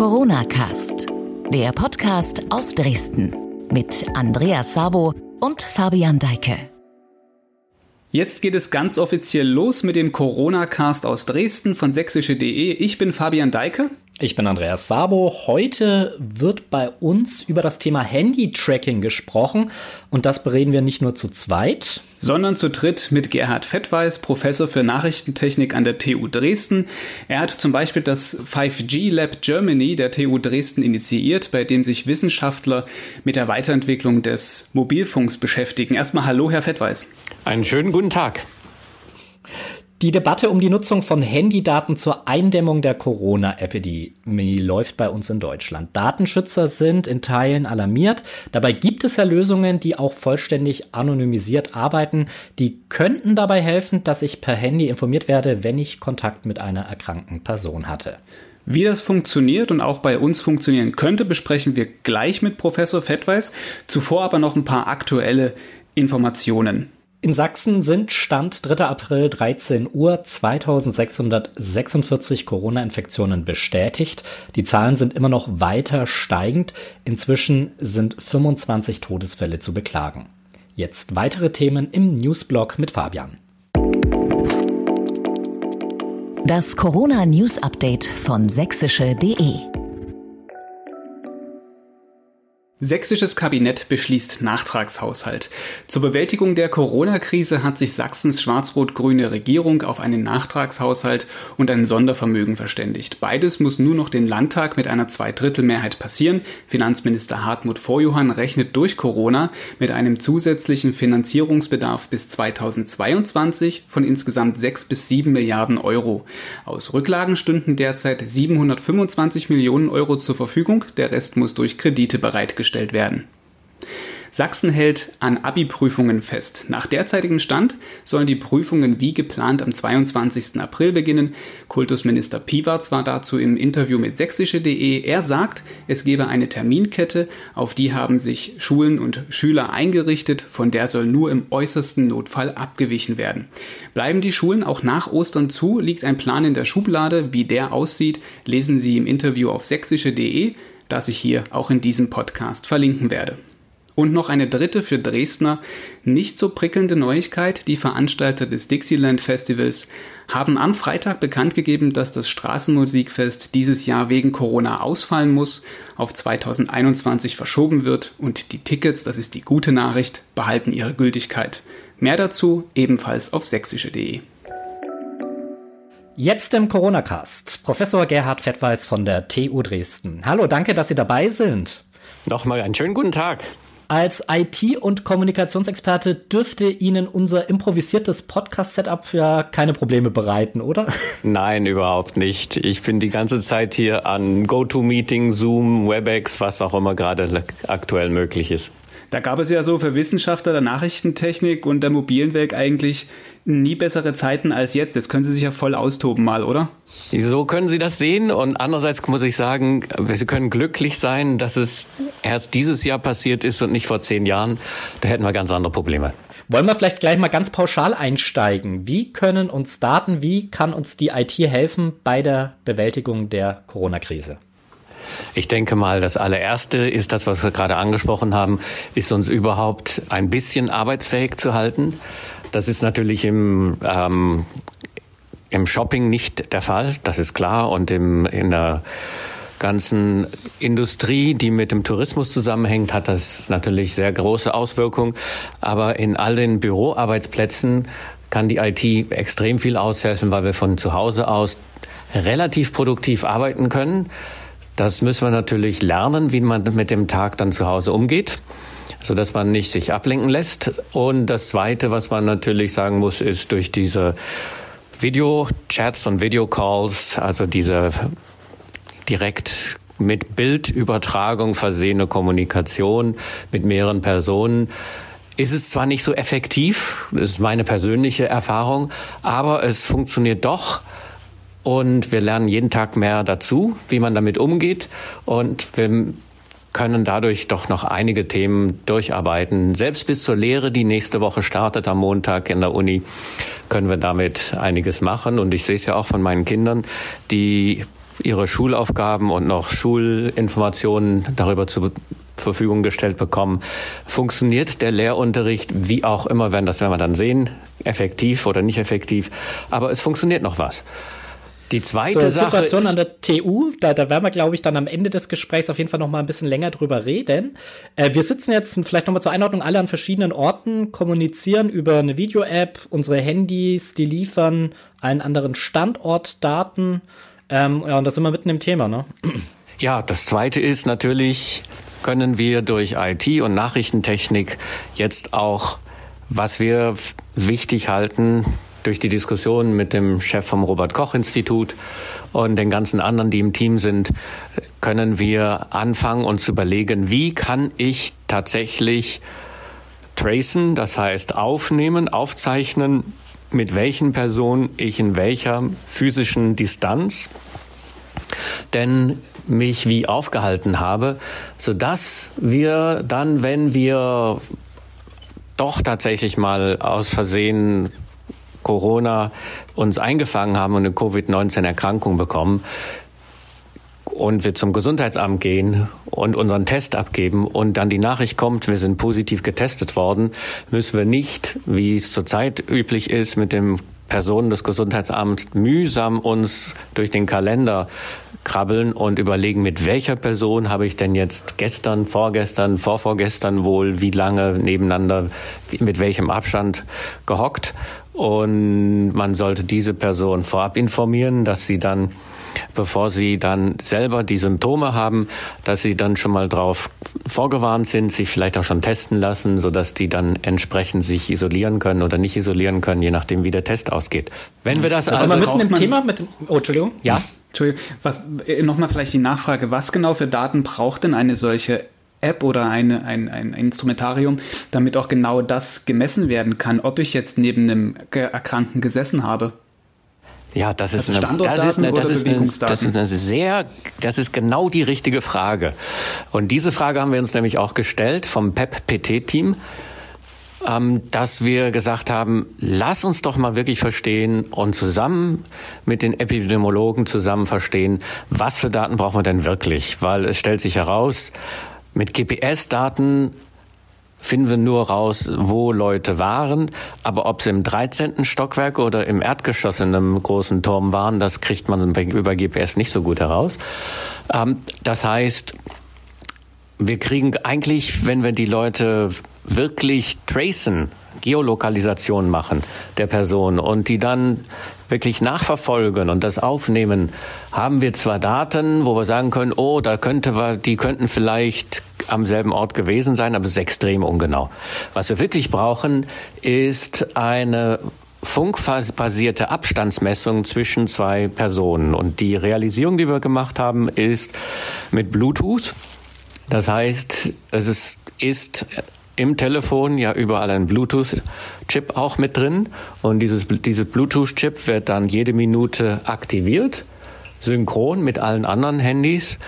Corona Cast, der Podcast aus Dresden mit Andreas Sabo und Fabian Deike. Jetzt geht es ganz offiziell los mit dem Corona Cast aus Dresden von sächsische.de. Ich bin Fabian Deike. Ich bin Andreas Sabo. Heute wird bei uns über das Thema Handy-Tracking gesprochen und das bereden wir nicht nur zu zweit, sondern zu dritt mit Gerhard Fettweis, Professor für Nachrichtentechnik an der TU Dresden. Er hat zum Beispiel das 5G Lab Germany der TU Dresden initiiert, bei dem sich Wissenschaftler mit der Weiterentwicklung des Mobilfunks beschäftigen. Erstmal Hallo, Herr Fettweis. Einen schönen guten Tag. Die Debatte um die Nutzung von Handydaten zur Eindämmung der Corona-Epidemie läuft bei uns in Deutschland. Datenschützer sind in Teilen alarmiert. Dabei gibt es ja Lösungen, die auch vollständig anonymisiert arbeiten. Die könnten dabei helfen, dass ich per Handy informiert werde, wenn ich Kontakt mit einer erkrankten Person hatte. Wie das funktioniert und auch bei uns funktionieren könnte, besprechen wir gleich mit Professor Fettweis. Zuvor aber noch ein paar aktuelle Informationen. In Sachsen sind Stand 3. April 13 Uhr 2646 Corona-Infektionen bestätigt. Die Zahlen sind immer noch weiter steigend. Inzwischen sind 25 Todesfälle zu beklagen. Jetzt weitere Themen im Newsblog mit Fabian. Das Corona News Update von sächsische.de Sächsisches Kabinett beschließt Nachtragshaushalt. Zur Bewältigung der Corona-Krise hat sich Sachsens schwarz-rot-grüne Regierung auf einen Nachtragshaushalt und ein Sondervermögen verständigt. Beides muss nur noch den Landtag mit einer Zweidrittelmehrheit passieren. Finanzminister Hartmut Vorjohann rechnet durch Corona mit einem zusätzlichen Finanzierungsbedarf bis 2022 von insgesamt 6 bis 7 Milliarden Euro. Aus Rücklagen stünden derzeit 725 Millionen Euro zur Verfügung. Der Rest muss durch Kredite bereitgestellt gestellt werden. Sachsen hält an Abi-Prüfungen fest. Nach derzeitigem Stand sollen die Prüfungen wie geplant am 22. April beginnen. Kultusminister Piwarz war dazu im Interview mit sächsische.de. Er sagt, es gebe eine Terminkette, auf die haben sich Schulen und Schüler eingerichtet, von der soll nur im äußersten Notfall abgewichen werden. Bleiben die Schulen auch nach Ostern zu, liegt ein Plan in der Schublade. Wie der aussieht, lesen Sie im Interview auf sächsische.de das ich hier auch in diesem Podcast verlinken werde. Und noch eine dritte für Dresdner nicht so prickelnde Neuigkeit. Die Veranstalter des Dixieland Festivals haben am Freitag bekannt gegeben, dass das Straßenmusikfest dieses Jahr wegen Corona ausfallen muss, auf 2021 verschoben wird und die Tickets, das ist die gute Nachricht, behalten ihre Gültigkeit. Mehr dazu ebenfalls auf sächsische.de. Jetzt im Corona-Cast. Professor Gerhard Fettweis von der TU Dresden. Hallo, danke, dass Sie dabei sind. Nochmal einen schönen guten Tag. Als IT- und Kommunikationsexperte dürfte Ihnen unser improvisiertes Podcast-Setup ja keine Probleme bereiten, oder? Nein, überhaupt nicht. Ich bin die ganze Zeit hier an GoToMeeting, Zoom, WebEx, was auch immer gerade aktuell möglich ist. Da gab es ja so für Wissenschaftler der Nachrichtentechnik und der mobilen Welt eigentlich nie bessere Zeiten als jetzt. Jetzt können Sie sich ja voll austoben mal, oder? So können Sie das sehen. Und andererseits muss ich sagen, Sie können glücklich sein, dass es erst dieses Jahr passiert ist und nicht vor zehn Jahren. Da hätten wir ganz andere Probleme. Wollen wir vielleicht gleich mal ganz pauschal einsteigen? Wie können uns Daten, wie kann uns die IT helfen bei der Bewältigung der Corona-Krise? Ich denke mal, das allererste ist das, was wir gerade angesprochen haben, ist uns überhaupt ein bisschen arbeitsfähig zu halten. Das ist natürlich im, ähm, im Shopping nicht der Fall, das ist klar. Und im, in der ganzen Industrie, die mit dem Tourismus zusammenhängt, hat das natürlich sehr große Auswirkungen. Aber in all den Büroarbeitsplätzen kann die IT extrem viel aushelfen, weil wir von zu Hause aus relativ produktiv arbeiten können. Das müssen wir natürlich lernen, wie man mit dem Tag dann zu Hause umgeht, so dass man nicht sich ablenken lässt. Und das Zweite, was man natürlich sagen muss, ist durch diese Video-Chats und Video-Calls, also diese direkt mit Bildübertragung versehene Kommunikation mit mehreren Personen, ist es zwar nicht so effektiv, das ist meine persönliche Erfahrung, aber es funktioniert doch und wir lernen jeden Tag mehr dazu, wie man damit umgeht. Und wir können dadurch doch noch einige Themen durcharbeiten. Selbst bis zur Lehre, die nächste Woche startet am Montag in der Uni, können wir damit einiges machen. Und ich sehe es ja auch von meinen Kindern, die ihre Schulaufgaben und noch Schulinformationen darüber zur Verfügung gestellt bekommen. Funktioniert der Lehrunterricht, wie auch immer, werden das werden wir dann sehen, effektiv oder nicht effektiv, aber es funktioniert noch was. Die zweite Zur Sache. Situation an der TU, da, da werden wir, glaube ich, dann am Ende des Gesprächs auf jeden Fall noch mal ein bisschen länger drüber reden. Äh, wir sitzen jetzt vielleicht noch mal zur Einordnung alle an verschiedenen Orten, kommunizieren über eine Video-App, unsere Handys, die liefern einen anderen Standortdaten. Ähm, ja, und das sind wir mitten im Thema, ne? Ja, das zweite ist natürlich, können wir durch IT und Nachrichtentechnik jetzt auch, was wir wichtig halten, durch die Diskussion mit dem Chef vom Robert Koch Institut und den ganzen anderen, die im Team sind, können wir anfangen uns zu überlegen, wie kann ich tatsächlich tracen, das heißt aufnehmen, aufzeichnen, mit welchen Personen ich in welcher physischen Distanz denn mich wie aufgehalten habe, so dass wir dann, wenn wir doch tatsächlich mal aus Versehen Corona uns eingefangen haben und eine Covid-19-Erkrankung bekommen, und wir zum Gesundheitsamt gehen und unseren Test abgeben und dann die Nachricht kommt, wir sind positiv getestet worden, müssen wir nicht, wie es zurzeit üblich ist, mit dem Personen des Gesundheitsamts mühsam uns durch den Kalender krabbeln und überlegen, mit welcher Person habe ich denn jetzt gestern, vorgestern, vorvorgestern wohl, wie lange nebeneinander, mit welchem Abstand gehockt. Und man sollte diese Person vorab informieren, dass sie dann bevor sie dann selber die Symptome haben, dass sie dann schon mal drauf vorgewarnt sind, sich vielleicht auch schon testen lassen, sodass die dann entsprechend sich isolieren können oder nicht isolieren können, je nachdem, wie der Test ausgeht. Wenn wir das, das also mitten im Thema mit, oh, Entschuldigung. Ja. Entschuldigung, was, äh, nochmal vielleicht die Nachfrage, was genau für Daten braucht denn eine solche App oder eine, ein, ein Instrumentarium, damit auch genau das gemessen werden kann, ob ich jetzt neben einem Erkrankten gesessen habe? Ja, das ist, also eine, das ist, eine, das, ist eine, das ist eine sehr, das ist genau die richtige Frage. Und diese Frage haben wir uns nämlich auch gestellt vom PEP-PT-Team, ähm, dass wir gesagt haben, lass uns doch mal wirklich verstehen und zusammen mit den Epidemiologen zusammen verstehen, was für Daten brauchen wir denn wirklich? Weil es stellt sich heraus, mit GPS-Daten finden wir nur raus, wo Leute waren. Aber ob sie im 13. Stockwerk oder im Erdgeschoss in einem großen Turm waren, das kriegt man über GPS nicht so gut heraus. Ähm, das heißt, wir kriegen eigentlich, wenn wir die Leute wirklich tracen, Geolokalisation machen der Person und die dann wirklich nachverfolgen und das aufnehmen, haben wir zwar Daten, wo wir sagen können, oh, da könnte wir, die könnten vielleicht am selben Ort gewesen sein, aber es ist extrem ungenau. Was wir wirklich brauchen, ist eine funkbasierte Abstandsmessung zwischen zwei Personen. Und die Realisierung, die wir gemacht haben, ist mit Bluetooth. Das heißt, es ist, ist im Telefon ja überall ein Bluetooth-Chip auch mit drin. Und dieses, dieses Bluetooth-Chip wird dann jede Minute aktiviert, synchron mit allen anderen Handys.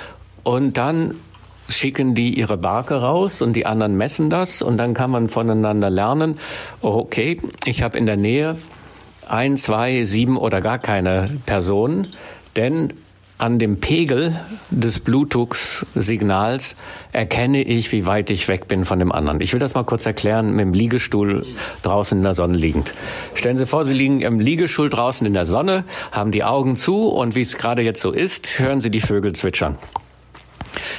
Und dann schicken die ihre Barke raus und die anderen messen das und dann kann man voneinander lernen, okay, ich habe in der Nähe ein, zwei, sieben oder gar keine Personen, denn an dem Pegel des Bluetooth-Signals erkenne ich, wie weit ich weg bin von dem anderen. Ich will das mal kurz erklären, mit dem Liegestuhl draußen in der Sonne liegend. Stellen Sie vor, Sie liegen im Liegestuhl draußen in der Sonne, haben die Augen zu und wie es gerade jetzt so ist, hören Sie die Vögel zwitschern.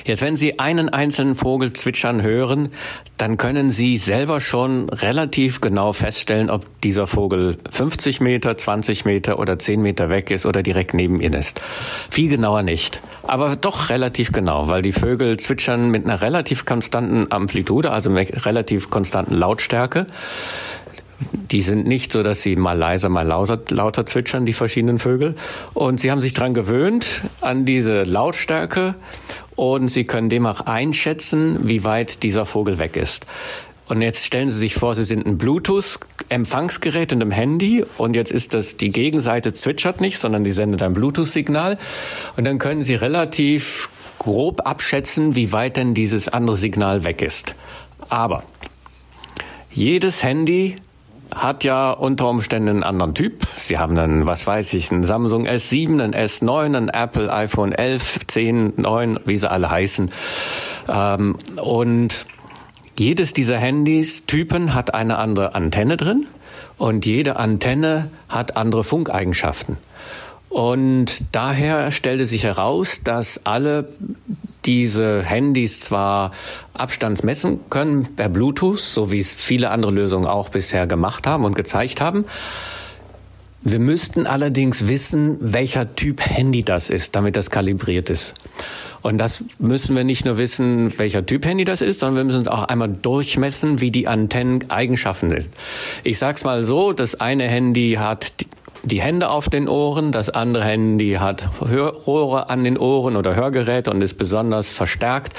Jetzt, wenn Sie einen einzelnen Vogel zwitschern hören, dann können Sie selber schon relativ genau feststellen, ob dieser Vogel 50 Meter, 20 Meter oder 10 Meter weg ist oder direkt neben Ihnen ist. Viel genauer nicht. Aber doch relativ genau, weil die Vögel zwitschern mit einer relativ konstanten Amplitude, also mit relativ konstanten Lautstärke. Die sind nicht so, dass sie mal leiser, mal lauter, lauter zwitschern, die verschiedenen Vögel. Und sie haben sich dran gewöhnt, an diese Lautstärke und Sie können demnach einschätzen, wie weit dieser Vogel weg ist. Und jetzt stellen Sie sich vor, Sie sind ein Bluetooth-Empfangsgerät in einem Handy und jetzt ist das, die Gegenseite zwitschert nicht, sondern die sendet ein Bluetooth-Signal und dann können Sie relativ grob abschätzen, wie weit denn dieses andere Signal weg ist. Aber jedes Handy hat ja unter Umständen einen anderen Typ. Sie haben dann, was weiß ich, einen Samsung S7, einen S9, einen Apple iPhone 11, 10, 9, wie sie alle heißen. Ähm, und jedes dieser Handys, Typen, hat eine andere Antenne drin und jede Antenne hat andere Funkeigenschaften. Und daher stellte sich heraus, dass alle diese Handys zwar Abstand messen können per Bluetooth, so wie es viele andere Lösungen auch bisher gemacht haben und gezeigt haben. Wir müssten allerdings wissen, welcher Typ Handy das ist, damit das kalibriert ist. Und das müssen wir nicht nur wissen, welcher Typ Handy das ist, sondern wir müssen auch einmal durchmessen, wie die Antenneneigenschaften sind. Ich sag's mal so, das eine Handy hat die Hände auf den Ohren, das andere Handy hat Rohre an den Ohren oder Hörgeräte und ist besonders verstärkt.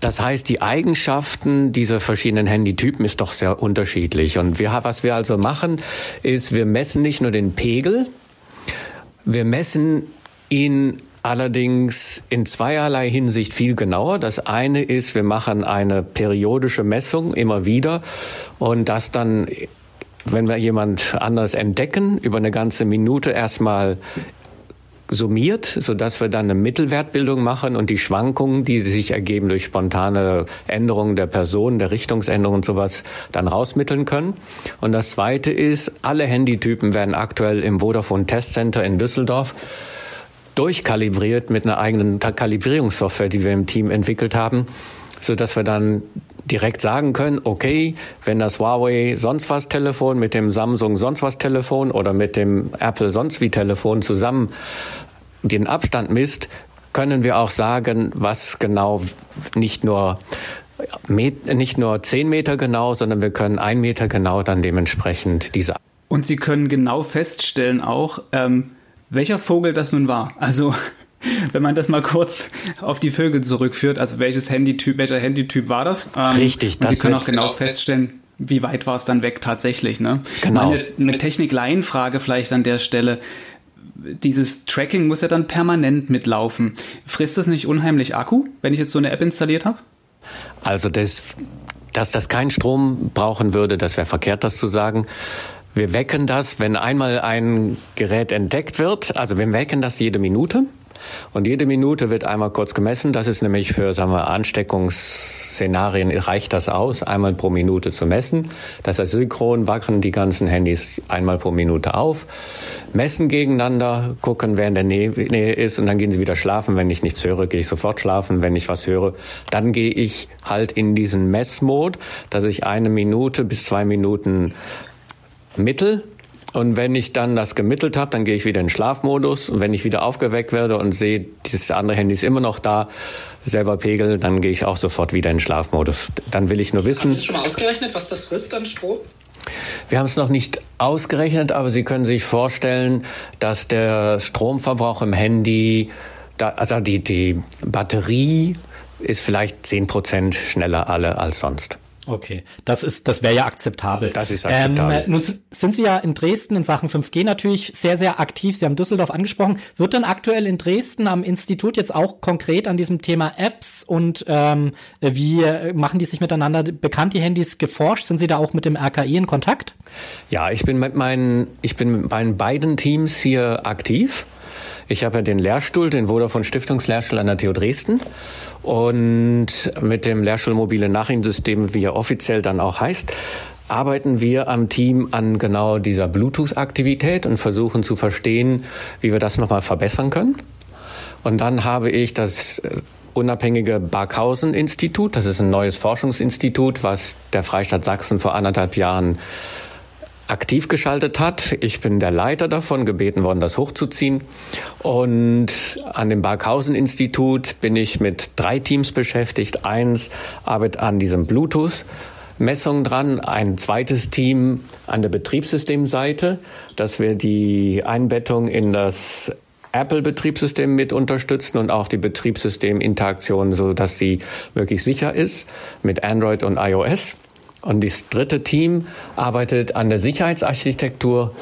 Das heißt, die Eigenschaften dieser verschiedenen Handytypen ist doch sehr unterschiedlich. Und wir, was wir also machen, ist, wir messen nicht nur den Pegel, wir messen ihn allerdings in zweierlei Hinsicht viel genauer. Das eine ist, wir machen eine periodische Messung immer wieder und das dann wenn wir jemand anders entdecken, über eine ganze Minute erstmal summiert, so dass wir dann eine Mittelwertbildung machen und die Schwankungen, die sich ergeben durch spontane Änderungen der Person, der Richtungsänderung und sowas, dann rausmitteln können. Und das Zweite ist, alle Handytypen werden aktuell im Vodafone Test Center in Düsseldorf durchkalibriert mit einer eigenen Kalibrierungssoftware, die wir im Team entwickelt haben, so dass wir dann direkt sagen können, okay, wenn das Huawei sonst was Telefon mit dem Samsung sonst was Telefon oder mit dem Apple sonst wie Telefon zusammen den Abstand misst, können wir auch sagen, was genau nicht nur nicht nur zehn Meter genau, sondern wir können ein Meter genau dann dementsprechend diese. Und Sie können genau feststellen auch, ähm, welcher Vogel das nun war. Also wenn man das mal kurz auf die Vögel zurückführt, also welches Handytyp, welcher Handytyp war das? Ähm, Richtig. Und Sie können auch genau feststellen, wie weit war es dann weg tatsächlich. Ne? Genau. Meine, eine Technik-Laien-Frage vielleicht an der Stelle. Dieses Tracking muss ja dann permanent mitlaufen. Frisst das nicht unheimlich Akku, wenn ich jetzt so eine App installiert habe? Also das, dass das keinen Strom brauchen würde, das wäre verkehrt, das zu sagen. Wir wecken das, wenn einmal ein Gerät entdeckt wird. Also wir wecken das jede Minute. Und jede Minute wird einmal kurz gemessen. Das ist nämlich für, sagen wir, Ansteckungsszenarien reicht das aus, einmal pro Minute zu messen. Das heißt, synchron wachen die ganzen Handys einmal pro Minute auf, messen gegeneinander, gucken, wer in der Nähe, ist und dann gehen sie wieder schlafen. Wenn ich nichts höre, gehe ich sofort schlafen. Wenn ich was höre, dann gehe ich halt in diesen Messmod, dass ich eine Minute bis zwei Minuten Mittel. Und wenn ich dann das gemittelt habe, dann gehe ich wieder in Schlafmodus. Und wenn ich wieder aufgeweckt werde und sehe, dieses andere Handy ist immer noch da, selber Pegel, dann gehe ich auch sofort wieder in Schlafmodus. Dann will ich nur wissen. Hast du schon mal ausgerechnet, was das frisst an Strom? Wir haben es noch nicht ausgerechnet, aber Sie können sich vorstellen, dass der Stromverbrauch im Handy, also die, die Batterie ist vielleicht zehn Prozent schneller alle als sonst. Okay, das ist, das wäre ja akzeptabel. Das ist akzeptabel. Ähm, nun sind Sie ja in Dresden in Sachen 5G natürlich sehr, sehr aktiv. Sie haben Düsseldorf angesprochen. Wird dann aktuell in Dresden am Institut jetzt auch konkret an diesem Thema Apps und ähm, wie machen die sich miteinander bekannt, die Handys geforscht? Sind Sie da auch mit dem RKI in Kontakt? Ja, ich bin mit meinen, ich bin mit meinen beiden Teams hier aktiv. Ich habe ja den Lehrstuhl, den Vodafone Stiftungslehrstuhl an der TU Dresden. Und mit dem Lehrstuhl mobile Nachrichtensystem, wie er offiziell dann auch heißt, arbeiten wir am Team an genau dieser Bluetooth-Aktivität und versuchen zu verstehen, wie wir das nochmal verbessern können. Und dann habe ich das unabhängige Barkhausen-Institut. Das ist ein neues Forschungsinstitut, was der Freistaat Sachsen vor anderthalb Jahren aktiv geschaltet hat. Ich bin der Leiter davon, gebeten worden, das hochzuziehen. Und an dem Barkhausen-Institut bin ich mit drei Teams beschäftigt. Eins arbeitet an diesem Bluetooth. Messung dran, ein zweites Team an der Betriebssystemseite, dass wir die Einbettung in das Apple-Betriebssystem mit unterstützen und auch die Betriebssysteminteraktion, so dass sie wirklich sicher ist mit Android und iOS. Und das dritte Team arbeitet an der Sicherheitsarchitektur,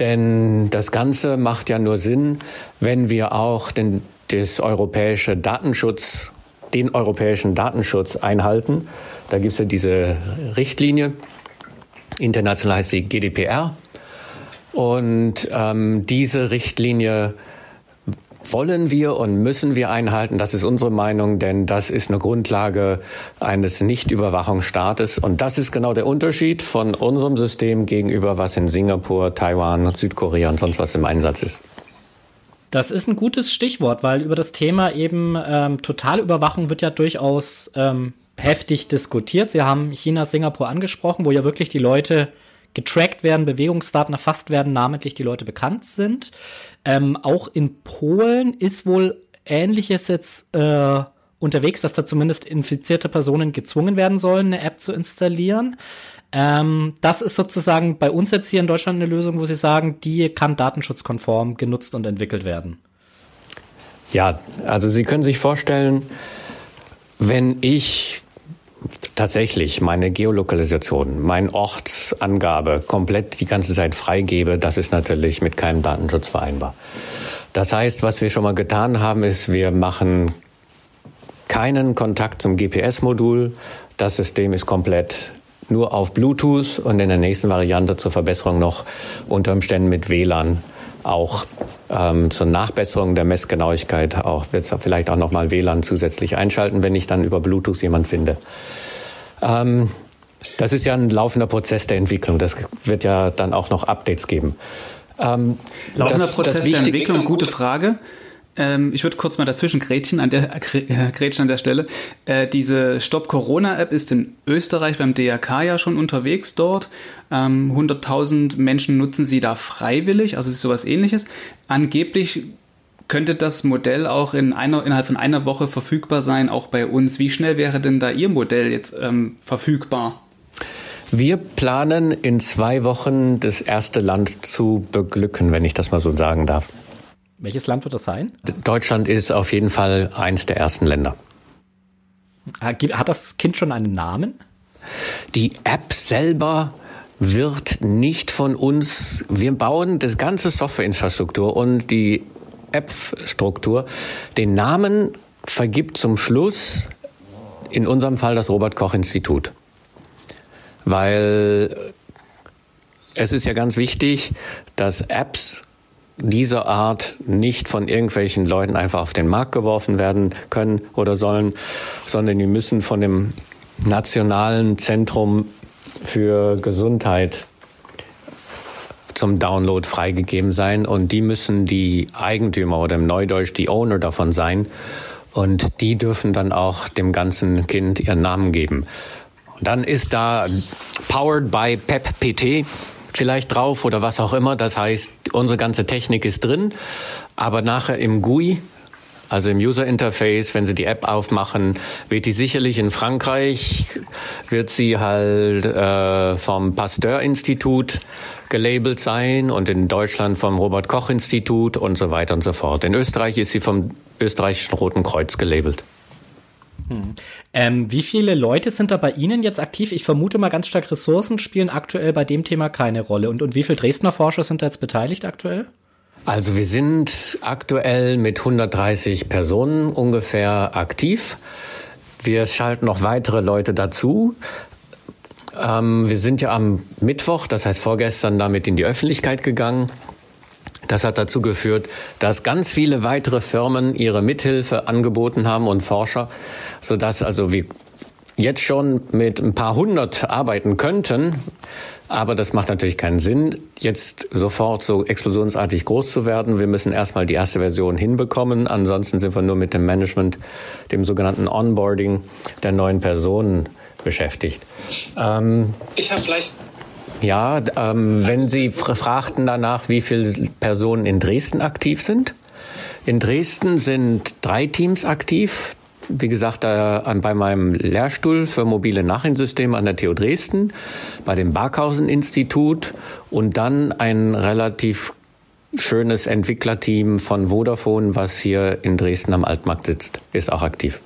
denn das Ganze macht ja nur Sinn, wenn wir auch den, das europäische Datenschutz, den europäischen Datenschutz einhalten. Da gibt es ja diese Richtlinie. International heißt sie GDPR. Und ähm, diese Richtlinie wollen wir und müssen wir einhalten. Das ist unsere Meinung, denn das ist eine Grundlage eines Nichtüberwachungsstaates. Und das ist genau der Unterschied von unserem System gegenüber, was in Singapur, Taiwan, Südkorea und sonst was im Einsatz ist. Das ist ein gutes Stichwort, weil über das Thema eben ähm, Totalüberwachung wird ja durchaus ähm, heftig diskutiert. Sie haben China, Singapur angesprochen, wo ja wirklich die Leute getrackt werden, Bewegungsdaten erfasst werden, namentlich die Leute bekannt sind. Ähm, auch in Polen ist wohl Ähnliches jetzt äh, unterwegs, dass da zumindest infizierte Personen gezwungen werden sollen, eine App zu installieren. Ähm, das ist sozusagen bei uns jetzt hier in Deutschland eine Lösung, wo Sie sagen, die kann datenschutzkonform genutzt und entwickelt werden. Ja, also Sie können sich vorstellen, wenn ich tatsächlich meine Geolokalisation, meine Ortsangabe komplett die ganze Zeit freigebe, das ist natürlich mit keinem Datenschutz vereinbar. Das heißt, was wir schon mal getan haben, ist, wir machen keinen Kontakt zum GPS-Modul. Das System ist komplett nur auf Bluetooth und in der nächsten Variante zur Verbesserung noch unter Umständen mit WLAN auch ähm, zur Nachbesserung der Messgenauigkeit auch wird es vielleicht auch noch mal WLAN zusätzlich einschalten, wenn ich dann über Bluetooth jemand finde. Ähm, das ist ja ein laufender Prozess der Entwicklung. Das wird ja dann auch noch Updates geben. Ähm, laufender das, Prozess das der Entwicklung, gute Frage. Ähm, ich würde kurz mal dazwischen grätschen an der, äh, grätschen an der Stelle. Äh, diese Stop Corona App ist in Österreich beim DRK ja schon unterwegs dort. Ähm, 100.000 Menschen nutzen sie da freiwillig, also ist sowas ähnliches. Angeblich könnte das Modell auch in einer, innerhalb von einer Woche verfügbar sein, auch bei uns. Wie schnell wäre denn da Ihr Modell jetzt ähm, verfügbar? Wir planen in zwei Wochen das erste Land zu beglücken, wenn ich das mal so sagen darf. Welches Land wird das sein? Deutschland ist auf jeden Fall eins der ersten Länder. Hat das Kind schon einen Namen? Die App selber wird nicht von uns, wir bauen das ganze Softwareinfrastruktur und die App-Struktur. Den Namen vergibt zum Schluss in unserem Fall das Robert Koch Institut. Weil es ist ja ganz wichtig, dass Apps dieser Art nicht von irgendwelchen Leuten einfach auf den Markt geworfen werden können oder sollen, sondern die müssen von dem Nationalen Zentrum für Gesundheit zum Download freigegeben sein und die müssen die Eigentümer oder im Neudeutsch die Owner davon sein und die dürfen dann auch dem ganzen Kind ihren Namen geben. Und dann ist da Powered by PepPT vielleicht drauf oder was auch immer. Das heißt, unsere ganze Technik ist drin, aber nachher im GUI, also im User Interface, wenn Sie die App aufmachen, wird die sicherlich in Frankreich, wird sie halt äh, vom Pasteur-Institut gelabelt sein und in Deutschland vom Robert-Koch-Institut und so weiter und so fort. In Österreich ist sie vom österreichischen Roten Kreuz gelabelt. Hm. Ähm, wie viele Leute sind da bei Ihnen jetzt aktiv? Ich vermute mal ganz stark, Ressourcen spielen aktuell bei dem Thema keine Rolle. Und, und wie viele Dresdner Forscher sind da jetzt beteiligt aktuell? Also wir sind aktuell mit 130 Personen ungefähr aktiv. Wir schalten noch weitere Leute dazu. Ähm, wir sind ja am Mittwoch, das heißt vorgestern, damit in die Öffentlichkeit gegangen. Das hat dazu geführt, dass ganz viele weitere Firmen ihre Mithilfe angeboten haben und Forscher, sodass also wir jetzt schon mit ein paar hundert arbeiten könnten. Aber das macht natürlich keinen Sinn, jetzt sofort so explosionsartig groß zu werden. Wir müssen erstmal die erste Version hinbekommen. Ansonsten sind wir nur mit dem Management, dem sogenannten Onboarding der neuen Personen beschäftigt. Ähm, ich habe vielleicht ja, ähm, wenn Sie fragten danach, wie viele Personen in Dresden aktiv sind. In Dresden sind drei Teams aktiv. Wie gesagt, äh, bei meinem Lehrstuhl für mobile Nachrichtensysteme an der TU Dresden, bei dem Barkhausen-Institut und dann ein relativ schönes Entwicklerteam von Vodafone, was hier in Dresden am Altmarkt sitzt, ist auch aktiv.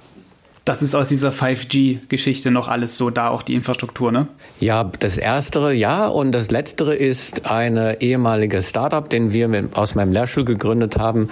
Das ist aus dieser 5G-Geschichte noch alles so, da auch die Infrastruktur, ne? Ja, das Erstere ja und das Letztere ist eine ehemalige Startup, den wir aus meinem Lehrstuhl gegründet haben,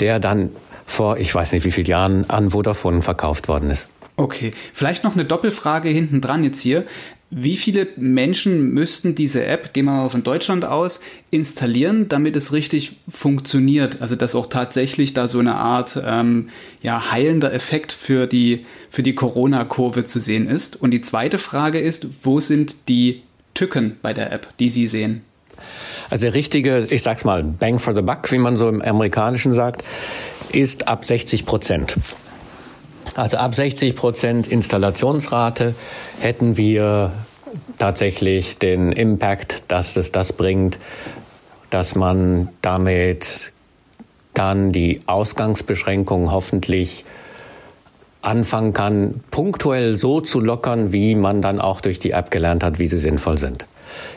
der dann vor, ich weiß nicht wie vielen Jahren, an Vodafone verkauft worden ist. Okay, vielleicht noch eine Doppelfrage hinten dran jetzt hier. Wie viele Menschen müssten diese App, gehen wir mal von Deutschland aus, installieren, damit es richtig funktioniert? Also dass auch tatsächlich da so eine Art ähm, ja, heilender Effekt für die, für die Corona-Kurve zu sehen ist. Und die zweite Frage ist, wo sind die Tücken bei der App, die Sie sehen? Also der richtige, ich sag's mal, Bang for the Buck, wie man so im Amerikanischen sagt, ist ab 60 Prozent. Also ab 60 Prozent Installationsrate hätten wir tatsächlich den Impact, dass es das bringt, dass man damit dann die Ausgangsbeschränkungen hoffentlich anfangen kann, punktuell so zu lockern, wie man dann auch durch die App gelernt hat, wie sie sinnvoll sind.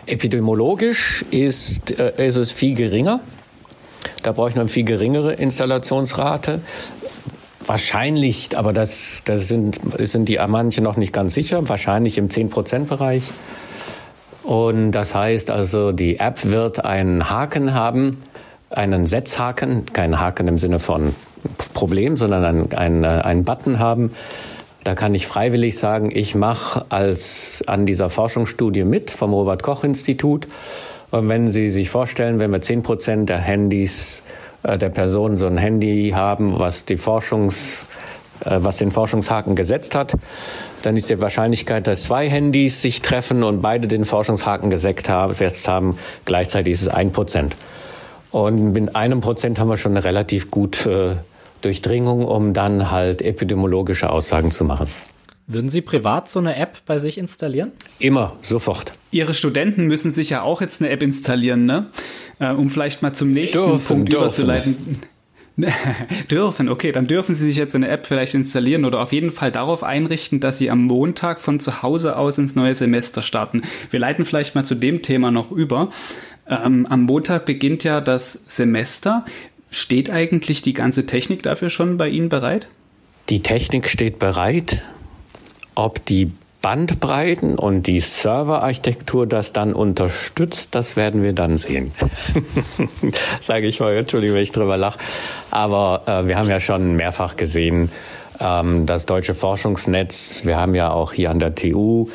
Epidemiologisch ist, äh, ist es viel geringer. Da ich eine viel geringere Installationsrate. Wahrscheinlich, aber das, das sind, sind die manche noch nicht ganz sicher, wahrscheinlich im 10%-Bereich. Und das heißt also, die App wird einen Haken haben, einen Setzhaken, keinen Haken im Sinne von Problem, sondern einen, einen, einen Button haben. Da kann ich freiwillig sagen, ich mache als an dieser Forschungsstudie mit vom Robert Koch Institut. Und wenn Sie sich vorstellen, wenn wir 10 Prozent der Handys der Personen so ein Handy haben, was die Forschungs, äh, was den Forschungshaken gesetzt hat, dann ist die Wahrscheinlichkeit, dass zwei Handys sich treffen und beide den Forschungshaken gesetzt haben, gleichzeitig ist es ein Prozent. Und mit einem Prozent haben wir schon eine relativ gute äh, Durchdringung, um dann halt epidemiologische Aussagen zu machen. Würden Sie privat so eine App bei sich installieren? Immer, sofort. Ihre Studenten müssen sich ja auch jetzt eine App installieren, ne? Äh, um vielleicht mal zum nächsten dürfen, Punkt dürfen. überzuleiten. dürfen, okay, dann dürfen Sie sich jetzt eine App vielleicht installieren oder auf jeden Fall darauf einrichten, dass Sie am Montag von zu Hause aus ins neue Semester starten. Wir leiten vielleicht mal zu dem Thema noch über. Ähm, am Montag beginnt ja das Semester. Steht eigentlich die ganze Technik dafür schon bei Ihnen bereit? Die Technik steht bereit. Ob die Bandbreiten und die Serverarchitektur das dann unterstützt, das werden wir dann sehen. Sage ich mal, Entschuldigung, wenn ich drüber lache. Aber äh, wir haben ja schon mehrfach gesehen, ähm, das deutsche Forschungsnetz, wir haben ja auch hier an der TU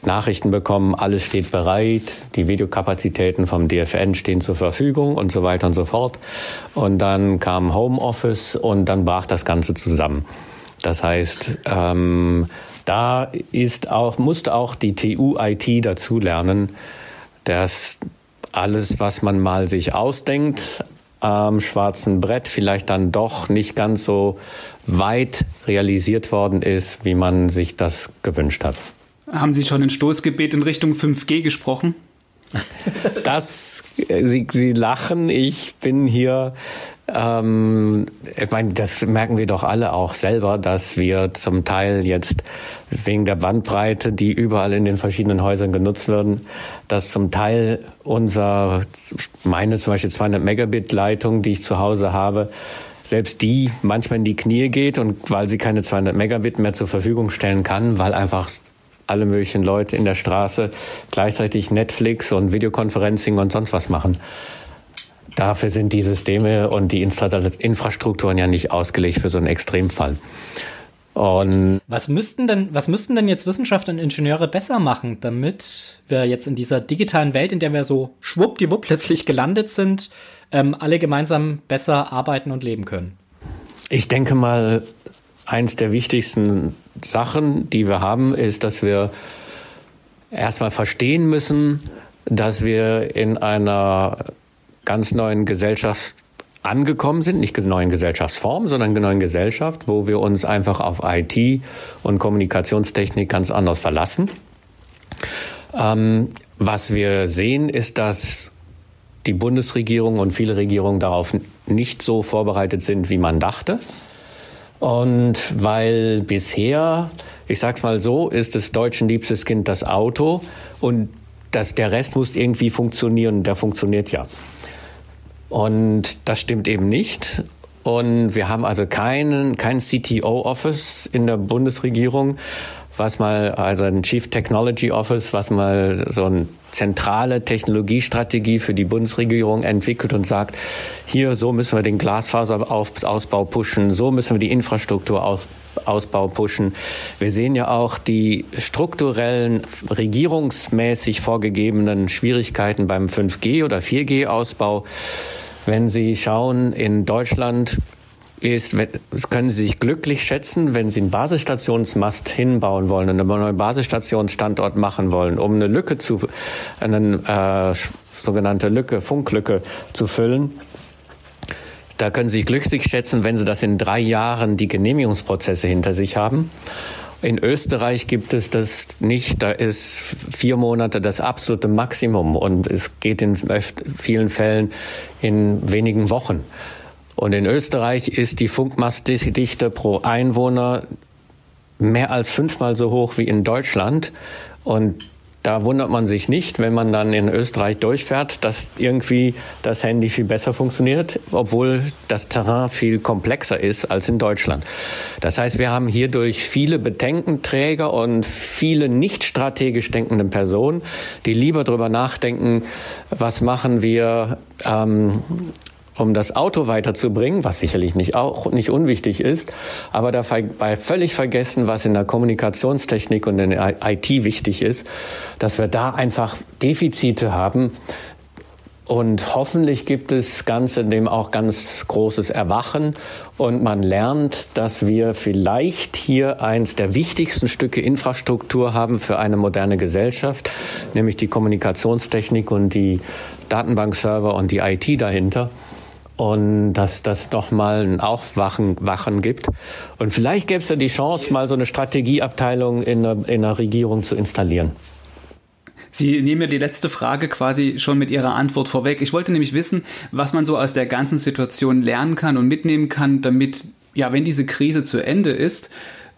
Nachrichten bekommen, alles steht bereit, die Videokapazitäten vom DFN stehen zur Verfügung und so weiter und so fort. Und dann kam Homeoffice und dann brach das Ganze zusammen. Das heißt, ähm, da ist auch, musste auch die TU-IT dazulernen, dass alles, was man mal sich ausdenkt, am schwarzen Brett vielleicht dann doch nicht ganz so weit realisiert worden ist, wie man sich das gewünscht hat. Haben Sie schon ein Stoßgebet in Richtung 5G gesprochen? Das, Sie, Sie lachen, ich bin hier, ähm, ich meine, das merken wir doch alle auch selber, dass wir zum Teil jetzt wegen der Bandbreite, die überall in den verschiedenen Häusern genutzt werden, dass zum Teil unser, meine zum Beispiel 200 Megabit Leitung, die ich zu Hause habe, selbst die manchmal in die Knie geht und weil sie keine 200 Megabit mehr zur Verfügung stellen kann, weil einfach alle möglichen Leute in der Straße gleichzeitig Netflix und Videoconferencing und sonst was machen. Dafür sind die Systeme und die Infrastrukturen ja nicht ausgelegt für so einen Extremfall. Und was müssten denn, was müssten denn jetzt Wissenschaftler und Ingenieure besser machen, damit wir jetzt in dieser digitalen Welt, in der wir so schwuppdiwupp plötzlich gelandet sind, ähm, alle gemeinsam besser arbeiten und leben können? Ich denke mal, eins der wichtigsten Sachen, die wir haben, ist, dass wir erstmal verstehen müssen, dass wir in einer ganz neuen Gesellschaft angekommen sind, nicht neuen Gesellschaftsform, sondern neuen Gesellschaft, wo wir uns einfach auf IT und Kommunikationstechnik ganz anders verlassen. Ähm, was wir sehen, ist, dass die Bundesregierung und viele Regierungen darauf nicht so vorbereitet sind, wie man dachte. Und weil bisher, ich sag's mal so, ist das deutschen liebstes Kind das Auto und das, der Rest muss irgendwie funktionieren. Der funktioniert ja. Und das stimmt eben nicht. Und wir haben also keinen, kein CTO-Office in der Bundesregierung, was mal, also ein Chief Technology Office, was mal so eine zentrale Technologiestrategie für die Bundesregierung entwickelt und sagt, hier, so müssen wir den Glasfaserausbau pushen, so müssen wir die Infrastrukturausbau pushen. Wir sehen ja auch die strukturellen, regierungsmäßig vorgegebenen Schwierigkeiten beim 5G oder 4G-Ausbau. Wenn Sie schauen, in Deutschland ist, können Sie sich glücklich schätzen, wenn Sie einen Basisstationsmast hinbauen wollen, einen neuen Basisstationsstandort machen wollen, um eine Lücke zu, eine äh, sogenannte Lücke, Funklücke zu füllen. Da können Sie sich glücklich schätzen, wenn Sie das in drei Jahren die Genehmigungsprozesse hinter sich haben. In Österreich gibt es das nicht. Da ist vier Monate das absolute Maximum und es geht in vielen Fällen in wenigen Wochen. Und in Österreich ist die Funkmastdichte pro Einwohner mehr als fünfmal so hoch wie in Deutschland. Und da wundert man sich nicht, wenn man dann in Österreich durchfährt, dass irgendwie das Handy viel besser funktioniert, obwohl das Terrain viel komplexer ist als in Deutschland. Das heißt, wir haben hierdurch viele Bedenkenträger und viele nicht strategisch denkende Personen, die lieber darüber nachdenken, was machen wir ähm, um das Auto weiterzubringen, was sicherlich nicht auch nicht unwichtig ist, aber dabei völlig vergessen, was in der Kommunikationstechnik und in der IT wichtig ist, dass wir da einfach Defizite haben. Und hoffentlich gibt es ganz in dem auch ganz großes Erwachen und man lernt, dass wir vielleicht hier eins der wichtigsten Stücke Infrastruktur haben für eine moderne Gesellschaft, nämlich die Kommunikationstechnik und die Datenbankserver und die IT dahinter und dass das nochmal ein Aufwachen Wachen gibt. Und vielleicht gäbe es ja die Chance, mal so eine Strategieabteilung in einer, in einer Regierung zu installieren. Sie nehmen ja die letzte Frage quasi schon mit Ihrer Antwort vorweg. Ich wollte nämlich wissen, was man so aus der ganzen Situation lernen kann und mitnehmen kann, damit, ja, wenn diese Krise zu Ende ist,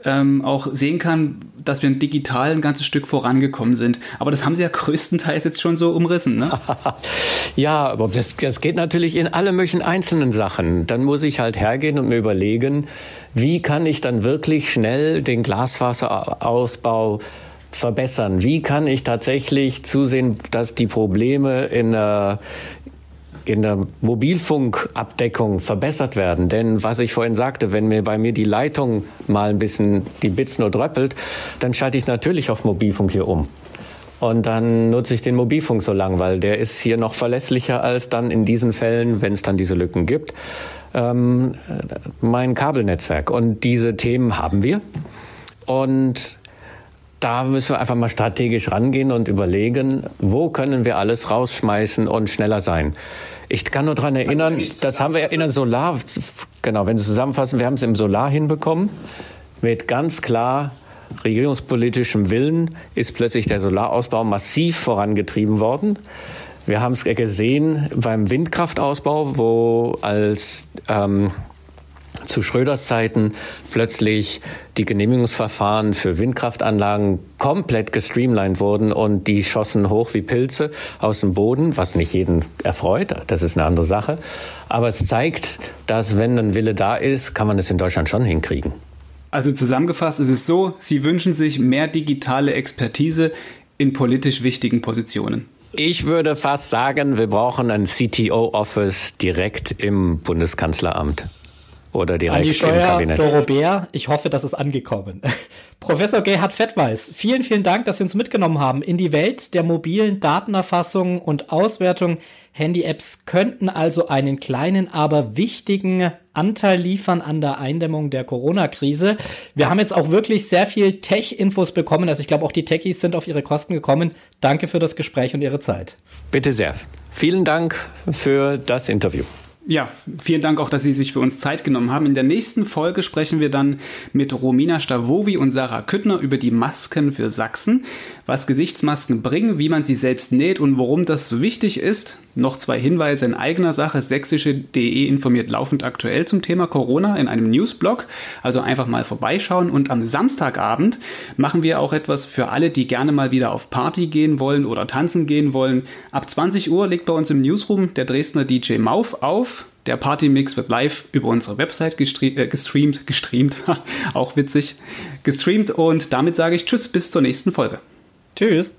ähm, auch sehen kann, dass wir digital ein ganzes Stück vorangekommen sind. Aber das haben Sie ja größtenteils jetzt schon so umrissen, ne? ja, aber das, das geht natürlich in alle möglichen einzelnen Sachen. Dann muss ich halt hergehen und mir überlegen, wie kann ich dann wirklich schnell den Glasfaserausbau verbessern? Wie kann ich tatsächlich zusehen, dass die Probleme in, in der Mobilfunkabdeckung verbessert werden. Denn was ich vorhin sagte, wenn mir bei mir die Leitung mal ein bisschen die Bits nur dröppelt, dann schalte ich natürlich auf Mobilfunk hier um. Und dann nutze ich den Mobilfunk so lang, weil der ist hier noch verlässlicher als dann in diesen Fällen, wenn es dann diese Lücken gibt, ähm, mein Kabelnetzwerk. Und diese Themen haben wir. Und da müssen wir einfach mal strategisch rangehen und überlegen, wo können wir alles rausschmeißen und schneller sein. Ich kann nur daran erinnern, das haben wir in der Solar, genau, wenn Sie zusammenfassen, wir haben es im Solar hinbekommen, mit ganz klar regierungspolitischem Willen ist plötzlich der Solarausbau massiv vorangetrieben worden. Wir haben es gesehen beim Windkraftausbau, wo als ähm, zu Schröders Zeiten plötzlich die Genehmigungsverfahren für Windkraftanlagen komplett gestreamlined wurden und die schossen hoch wie Pilze aus dem Boden, was nicht jeden erfreut, das ist eine andere Sache. Aber es zeigt, dass wenn ein Wille da ist, kann man es in Deutschland schon hinkriegen. Also zusammengefasst ist es so, Sie wünschen sich mehr digitale Expertise in politisch wichtigen Positionen. Ich würde fast sagen, wir brauchen ein CTO-Office direkt im Bundeskanzleramt. Oder direkt An die Steuer, im Kabinett. Dorobert, ich hoffe, das ist angekommen. Professor Gerhard Fettweis, vielen, vielen Dank, dass Sie uns mitgenommen haben in die Welt der mobilen Datenerfassung und Auswertung. Handy-Apps könnten also einen kleinen, aber wichtigen Anteil liefern an der Eindämmung der Corona-Krise. Wir haben jetzt auch wirklich sehr viel Tech-Infos bekommen. Also ich glaube, auch die Techies sind auf ihre Kosten gekommen. Danke für das Gespräch und Ihre Zeit. Bitte sehr. Vielen Dank für das Interview. Ja, vielen Dank auch, dass Sie sich für uns Zeit genommen haben. In der nächsten Folge sprechen wir dann mit Romina Stavovi und Sarah Küttner über die Masken für Sachsen, was Gesichtsmasken bringen, wie man sie selbst näht und warum das so wichtig ist. Noch zwei Hinweise in eigener Sache. Sächsische.de informiert laufend aktuell zum Thema Corona in einem Newsblog. Also einfach mal vorbeischauen. Und am Samstagabend machen wir auch etwas für alle, die gerne mal wieder auf Party gehen wollen oder tanzen gehen wollen. Ab 20 Uhr legt bei uns im Newsroom der Dresdner DJ Mauf auf auf. Der Partymix wird live über unsere Website äh, gestreamt, gestreamt, auch witzig, gestreamt und damit sage ich Tschüss bis zur nächsten Folge. Tschüss.